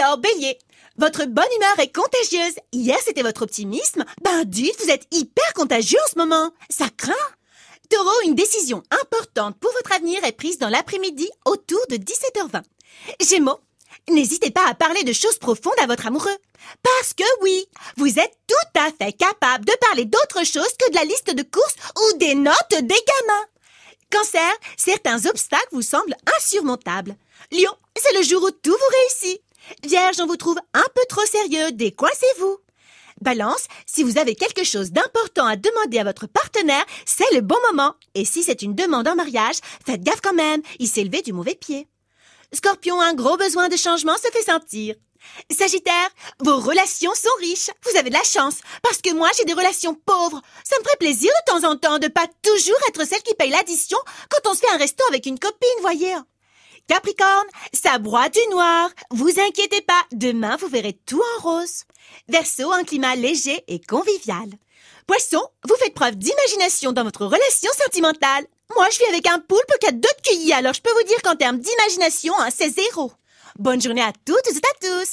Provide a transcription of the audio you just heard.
Alors, bélier, votre bonne humeur est contagieuse. Hier, c'était votre optimisme. Ben, dites, vous êtes hyper contagieux en ce moment. Ça craint. Taureau, une décision importante pour votre avenir est prise dans l'après-midi autour de 17h20. Gémeaux, n'hésitez pas à parler de choses profondes à votre amoureux. Parce que oui, vous êtes tout à fait capable de parler d'autre chose que de la liste de courses ou des notes des gamins. Cancer, certains obstacles vous semblent insurmontables. Lion, c'est le jour où tout vous réussit. Vierge, on vous trouve un peu trop sérieux, décoincez-vous. Balance, si vous avez quelque chose d'important à demander à votre partenaire, c'est le bon moment. Et si c'est une demande en mariage, faites gaffe quand même, il s'est levé du mauvais pied. Scorpion, un gros besoin de changement se fait sentir. Sagittaire, vos relations sont riches. Vous avez de la chance. Parce que moi, j'ai des relations pauvres. Ça me ferait plaisir de temps en temps de pas toujours être celle qui paye l'addition quand on se fait un resto avec une copine, voyez. Capricorne, ça broie du noir. Vous inquiétez pas, demain vous verrez tout en rose. Verseau, un climat léger et convivial. Poisson, vous faites preuve d'imagination dans votre relation sentimentale. Moi, je vis avec un poulpe qui a deux cueillis, alors je peux vous dire qu'en termes d'imagination, c'est zéro. Bonne journée à toutes et à tous.